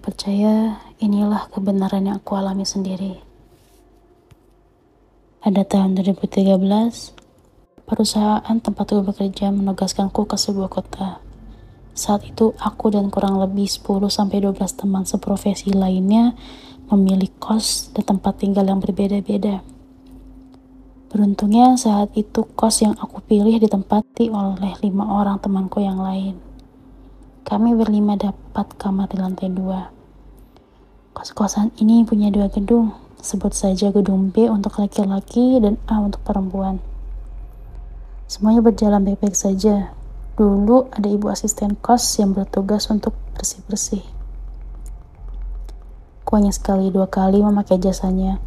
percaya, inilah kebenaran yang aku alami sendiri. Pada tahun 2013, perusahaan tempatku bekerja menugaskanku ke sebuah kota. Saat itu aku dan kurang lebih 10-12 teman seprofesi lainnya memilih kos dan tempat tinggal yang berbeda-beda. Beruntungnya saat itu kos yang aku pilih ditempati oleh lima orang temanku yang lain. Kami berlima dapat kamar di lantai dua. Kos-kosan ini punya dua gedung, sebut saja gedung B untuk laki-laki dan A untuk perempuan. Semuanya berjalan baik-baik saja. Dulu ada ibu asisten kos yang bertugas untuk bersih-bersih. Kuanya sekali dua kali memakai jasanya,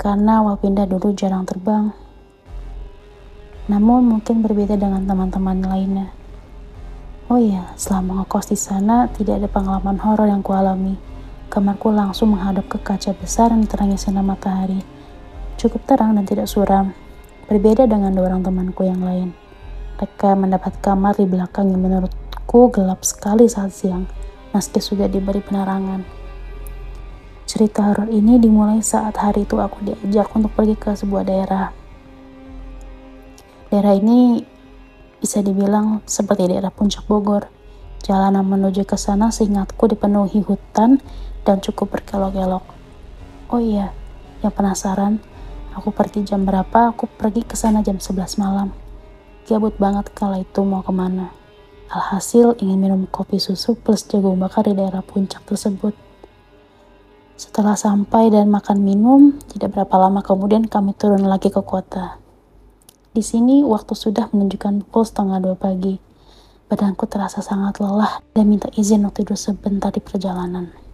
karena awal pindah dulu jarang terbang. Namun mungkin berbeda dengan teman-teman lainnya. Oh iya, selama ngekos di sana tidak ada pengalaman horor yang kualami. Kamarku langsung menghadap ke kaca besar yang diterangi sinar matahari. Cukup terang dan tidak suram. Berbeda dengan dua orang temanku yang lain. Mereka mendapat kamar di belakang yang menurutku gelap sekali saat siang, meski sudah diberi penerangan. Cerita horor ini dimulai saat hari itu aku diajak untuk pergi ke sebuah daerah. Daerah ini bisa dibilang seperti daerah puncak Bogor. Jalanan menuju ke sana seingatku dipenuhi hutan dan cukup berkelok-kelok. Oh iya, yang penasaran, aku pergi jam berapa? Aku pergi ke sana jam 11 malam. Gabut banget kala itu mau ke mana. Alhasil ingin minum kopi susu plus jagung bakar di daerah puncak tersebut. Setelah sampai dan makan minum, tidak berapa lama kemudian kami turun lagi ke kota. Di sini waktu sudah menunjukkan pukul setengah dua pagi. Badanku terasa sangat lelah dan minta izin untuk tidur sebentar di perjalanan.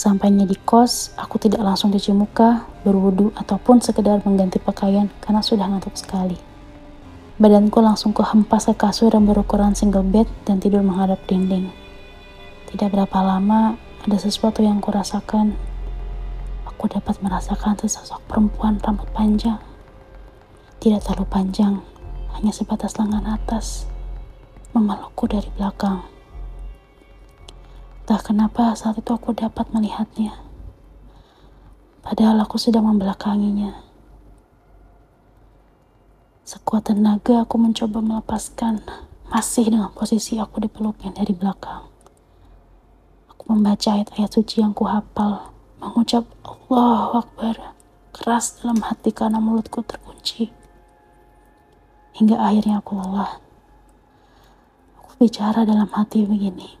Sesampainya di kos, aku tidak langsung cuci muka, berwudu, ataupun sekedar mengganti pakaian karena sudah ngantuk sekali. Badanku langsung kuhempas ke kasur yang berukuran single bed dan tidur menghadap dinding. Tidak berapa lama, ada sesuatu yang kurasakan. Aku dapat merasakan sesosok perempuan rambut panjang. Tidak terlalu panjang, hanya sebatas lengan atas. Memelukku dari belakang. Tak kenapa saat itu aku dapat melihatnya. Padahal aku sedang membelakanginya. Sekuat tenaga aku mencoba melepaskan, masih dengan posisi aku dipeluknya dari belakang membaca ayat-ayat suci yang kuhafal, mengucap Allah Akbar keras dalam hati karena mulutku terkunci. Hingga akhirnya aku lelah. Aku bicara dalam hati begini.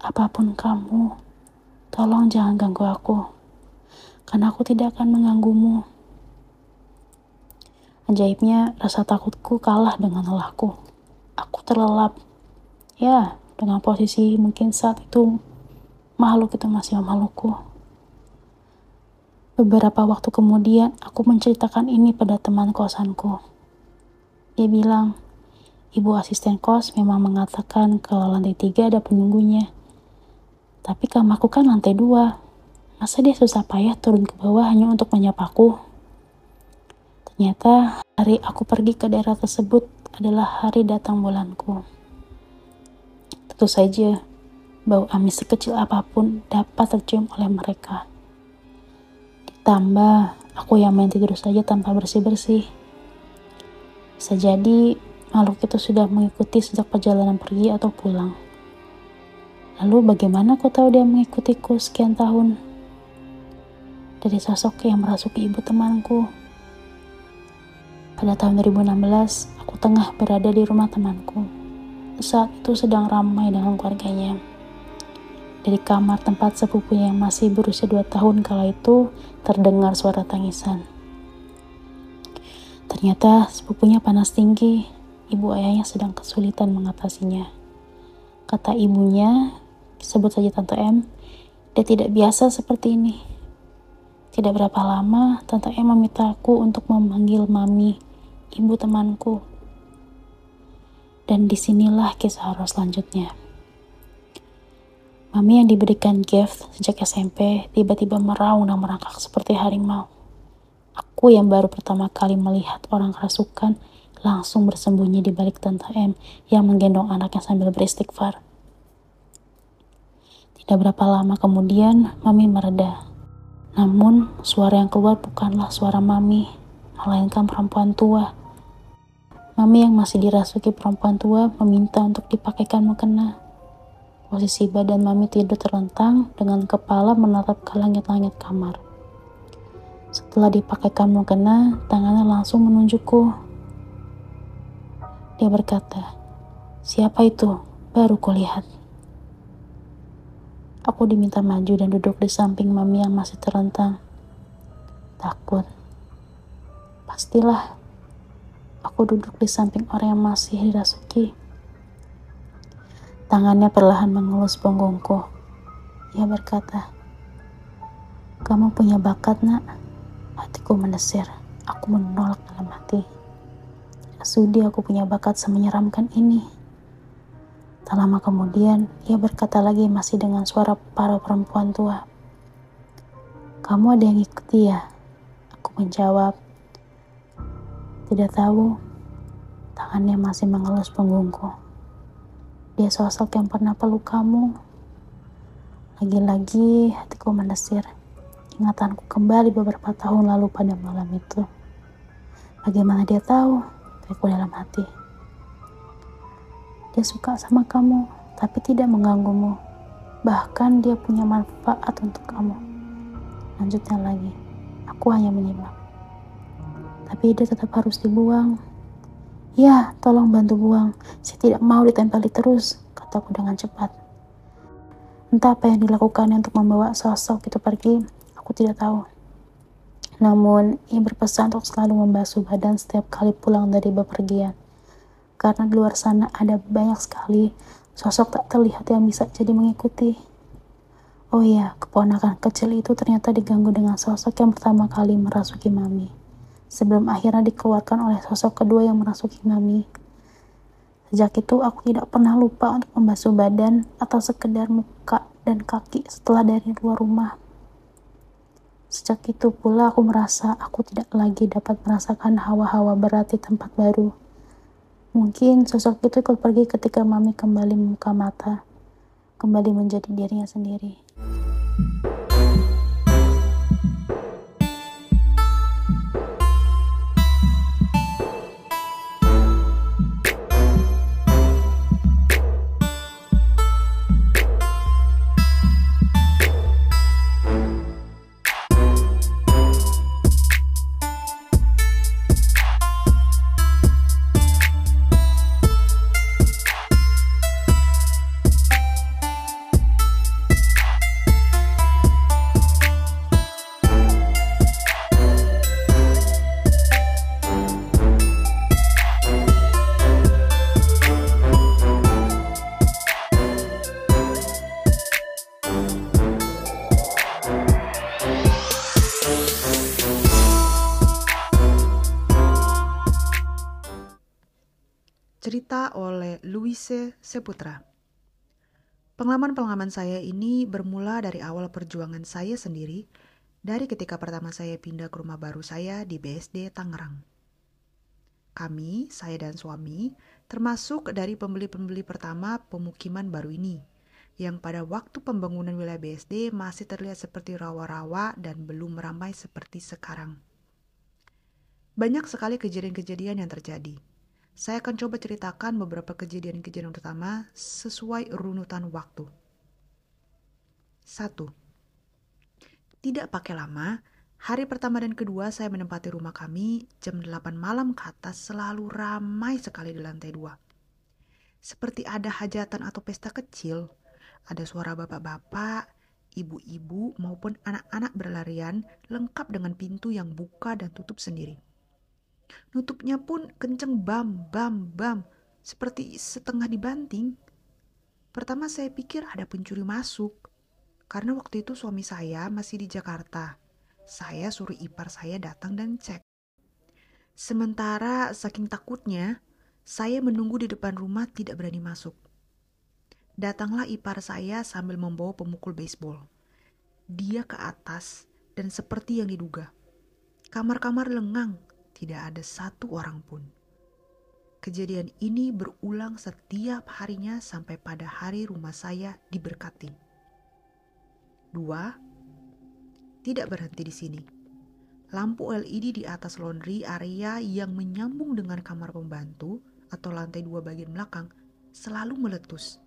Apa pun kamu, tolong jangan ganggu aku. Karena aku tidak akan mengganggumu. Ajaibnya, rasa takutku kalah dengan lelahku. Aku terlelap. Ya, dengan posisi mungkin saat itu makhluk itu masih makhlukku. Beberapa waktu kemudian, aku menceritakan ini pada teman kosanku. Dia bilang, ibu asisten kos memang mengatakan kalau lantai tiga ada penunggunya. Tapi kamarku kan lantai dua. Masa dia susah payah turun ke bawah hanya untuk menyapaku? Ternyata hari aku pergi ke daerah tersebut adalah hari datang bulanku. Tentu saja, bau amis sekecil apa pun dapat tercium oleh mereka. Ditambah, aku yang main tidur saja tanpa bersih-bersih. Bisa jadi makhluk itu sudah mengikuti sejak perjalanan pergi atau pulang. Lalu bagaimana aku tahu dia mengikutiku sekian tahun? Dari sosok yang merasuki ibu temanku. Pada tahun 2016, aku tengah berada di rumah temanku. Saat itu sedang ramai dengan keluarganya. Dari kamar tempat sepupunya yang masih berusia dua tahun kala itu terdengar suara tangisan. Ternyata sepupunya panas tinggi, ibu ayahnya sedang kesulitan mengatasinya. Kata ibunya, sebut saja Tante M, dia tidak biasa seperti ini. Tidak berapa lama, Tante M memintaku untuk memanggil Mami, ibu temanku. Dan di sinilah kisah horor selanjutnya. Mami yang diberikan gift sejak SMP tiba-tiba meraung dan merangkak seperti harimau. Aku yang baru pertama kali melihat orang kerasukan langsung bersembunyi di balik tante M yang menggendong anaknya sambil beristighfar. Tidak berapa lama kemudian, Mami mereda. Namun, suara yang keluar bukanlah suara Mami, melainkan perempuan tua. Mami yang masih dirasuki perempuan tua meminta untuk dipakaikan mukena. Posisi badan Mami tidur terlentang dengan kepala menatap ke langit-langit kamar. Setelah dipakaikan mukena, tangannya langsung menunjukku. Dia berkata, Siapa itu? Baru kulihat. Aku diminta maju dan duduk di samping mami yang masih terentang. Takut. Pastilah. Aku duduk di samping orang yang masih dirasuki. Tangannya perlahan mengelus punggungku. Ia berkata, Kamu punya bakat, nak. Hatiku mendesir. Aku menolak dalam hati. Sudi aku punya bakat semenyeramkan ini. Tak lama kemudian, ia berkata lagi masih dengan suara para perempuan tua. Kamu ada yang ikuti ya? Aku menjawab, tidak tahu. Tangannya masih mengelus punggungku. Dia sosok yang pernah peluk kamu. Lagi-lagi hatiku mendesir. Ingatanku kembali beberapa tahun lalu pada malam itu. Bagaimana dia tahu? Aku dalam hati. Dia suka sama kamu, tapi tidak mengganggumu. Bahkan dia punya manfaat untuk kamu. Lanjutnya lagi, aku hanya menyimak. Tapi dia tetap harus dibuang. Ya, tolong bantu buang. Saya tidak mau ditempeli terus, kataku dengan cepat. Entah apa yang dilakukannya untuk membawa sosok itu pergi, aku tidak tahu. Namun, ia berpesan untuk selalu membasuh badan setiap kali pulang dari bepergian karena di luar sana ada banyak sekali sosok tak terlihat yang bisa jadi mengikuti. Oh iya, keponakan kecil itu ternyata diganggu dengan sosok yang pertama kali merasuki Mami, sebelum akhirnya dikeluarkan oleh sosok kedua yang merasuki Mami. Sejak itu aku tidak pernah lupa untuk membasuh badan atau sekedar muka dan kaki setelah dari luar rumah. Sejak itu pula aku merasa aku tidak lagi dapat merasakan hawa-hawa berat di tempat baru. Mungkin sosok itu ikut pergi ketika Mami kembali membuka mata, kembali menjadi dirinya sendiri. Louise Seputra. Pengalaman-pengalaman saya ini bermula dari awal perjuangan saya sendiri dari ketika pertama saya pindah ke rumah baru saya di BSD Tangerang. Kami, saya dan suami, termasuk dari pembeli-pembeli pertama pemukiman baru ini, yang pada waktu pembangunan wilayah BSD masih terlihat seperti rawa-rawa dan belum ramai seperti sekarang. Banyak sekali kejadian-kejadian yang terjadi saya akan coba ceritakan beberapa kejadian-kejadian utama sesuai runutan waktu. 1. Tidak pakai lama, hari pertama dan kedua saya menempati rumah kami jam 8 malam ke atas selalu ramai sekali di lantai dua. Seperti ada hajatan atau pesta kecil, ada suara bapak-bapak, ibu-ibu maupun anak-anak berlarian lengkap dengan pintu yang buka dan tutup sendiri. Nutupnya pun kenceng bam, bam, bam, seperti setengah dibanting. Pertama saya pikir ada pencuri masuk, karena waktu itu suami saya masih di Jakarta. Saya suruh ipar saya datang dan cek. Sementara saking takutnya, saya menunggu di depan rumah tidak berani masuk. Datanglah ipar saya sambil membawa pemukul baseball. Dia ke atas dan seperti yang diduga. Kamar-kamar lengang, tidak ada satu orang pun. Kejadian ini berulang setiap harinya sampai pada hari rumah saya diberkati. Dua, tidak berhenti di sini. Lampu LED di atas laundry area yang menyambung dengan kamar pembantu atau lantai dua bagian belakang selalu meletus.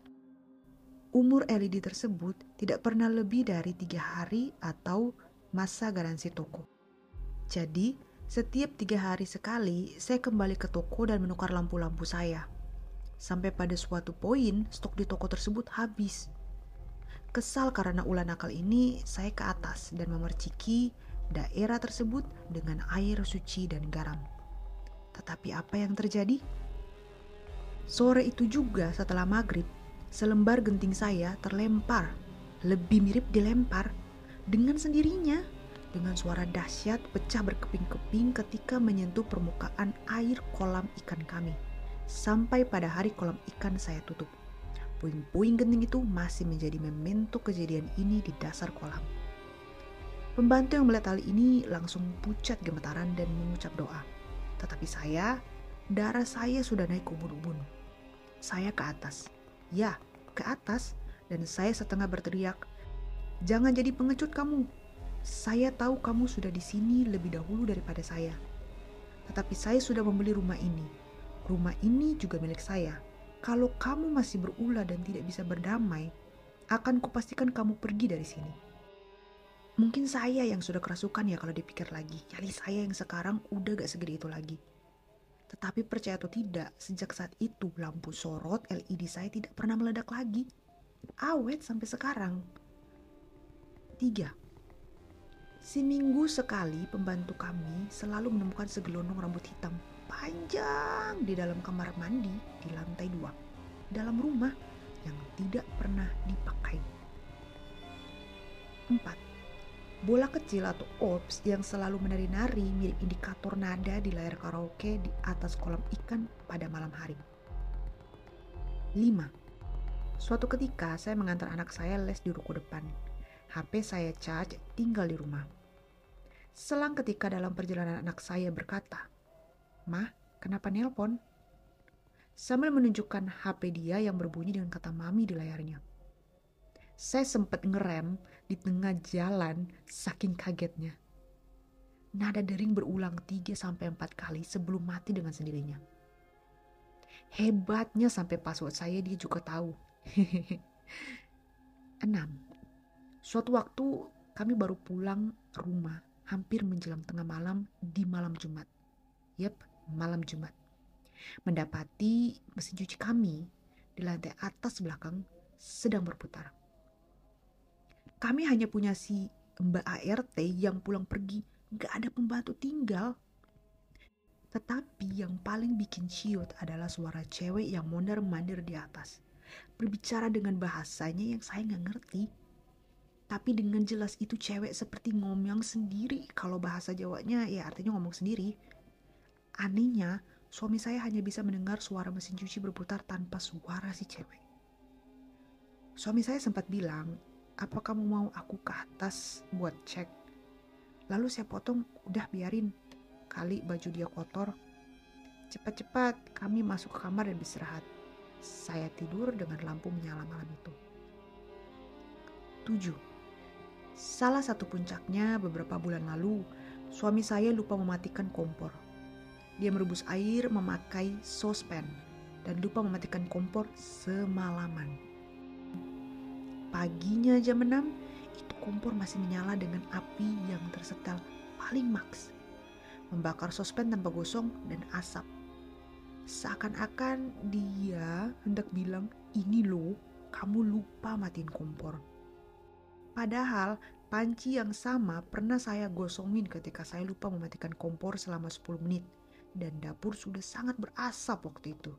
Umur LED tersebut tidak pernah lebih dari tiga hari atau masa garansi toko. Jadi, setiap tiga hari sekali saya kembali ke toko dan menukar lampu-lampu saya. Sampai pada suatu poin, stok di toko tersebut habis. Kesal karena ulah nakal ini, saya ke atas dan memerciki daerah tersebut dengan air suci dan garam. Tetapi apa yang terjadi? Sore itu juga setelah maghrib, selembar genting saya terlempar, lebih mirip dilempar, dengan sendirinya, dengan suara dahsyat pecah berkeping-keping ketika menyentuh permukaan air kolam ikan kami. Sampai pada hari kolam ikan saya tutup. Puing-puing genting itu masih menjadi memento kejadian ini di dasar kolam. Pembantu yang melihat hal ini langsung pucat gemetaran dan mengucap doa. Tetapi saya, darah saya sudah naik ke ubun-ubun. Saya ke atas. Ya, ke atas. Dan saya setengah berteriak, Jangan jadi pengecut kamu. Saya tahu kamu sudah di sini lebih dahulu daripada saya. Tetapi saya sudah membeli rumah ini. Rumah ini juga milik saya kalau kamu masih berulah dan tidak bisa berdamai, akan kupastikan kamu pergi dari sini. Mungkin saya yang sudah kerasukan ya kalau dipikir lagi. Nyali saya yang sekarang udah gak segede itu lagi. Tetapi percaya atau tidak, sejak saat itu lampu sorot LED saya tidak pernah meledak lagi. Awet sampai sekarang. Tiga. Seminggu sekali pembantu kami selalu menemukan segelondong rambut hitam panjang di dalam kamar mandi di lantai dua, dalam rumah yang tidak pernah dipakai. 4. Bola kecil atau orbs yang selalu menari-nari mirip indikator nada di layar karaoke di atas kolam ikan pada malam hari. 5. Suatu ketika saya mengantar anak saya les di ruko depan. HP saya charge tinggal di rumah. Selang ketika dalam perjalanan anak saya berkata, Mah, kenapa nelpon? Sambil menunjukkan HP dia yang berbunyi dengan kata mami di layarnya. Saya sempat ngerem di tengah jalan saking kagetnya. Nada dering berulang 3-4 kali sebelum mati dengan sendirinya. Hebatnya sampai password saya dia juga tahu. 6. Suatu waktu kami baru pulang rumah hampir menjelang tengah malam di malam Jumat. Yep, malam Jumat. Mendapati mesin cuci kami di lantai atas belakang sedang berputar. Kami hanya punya si Mbak ART yang pulang pergi, gak ada pembantu tinggal. Tetapi yang paling bikin ciut adalah suara cewek yang mondar-mandir di atas. Berbicara dengan bahasanya yang saya nggak ngerti. Tapi dengan jelas itu cewek seperti ngomong sendiri. Kalau bahasa Jawanya ya artinya ngomong sendiri. Anehnya, suami saya hanya bisa mendengar suara mesin cuci berputar tanpa suara si cewek. Suami saya sempat bilang, apa kamu mau aku ke atas buat cek? Lalu saya potong, udah biarin. Kali baju dia kotor. Cepat-cepat kami masuk ke kamar dan beristirahat. Saya tidur dengan lampu menyala malam itu. 7. Salah satu puncaknya beberapa bulan lalu, suami saya lupa mematikan kompor. Dia merebus air memakai sospen dan lupa mematikan kompor semalaman. Paginya jam 6, itu kompor masih menyala dengan api yang tersetel paling maks. Membakar sospen tanpa gosong dan asap. Seakan-akan dia hendak bilang, ini loh, kamu lupa matiin kompor. Padahal panci yang sama pernah saya gosongin ketika saya lupa mematikan kompor selama 10 menit dan dapur sudah sangat berasap waktu itu.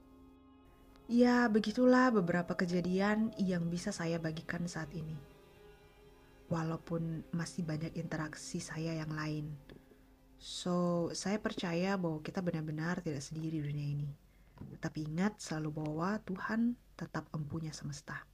Ya, begitulah beberapa kejadian yang bisa saya bagikan saat ini. Walaupun masih banyak interaksi saya yang lain. So, saya percaya bahwa kita benar-benar tidak sendiri di dunia ini. Tapi ingat selalu bahwa Tuhan tetap empunya semesta.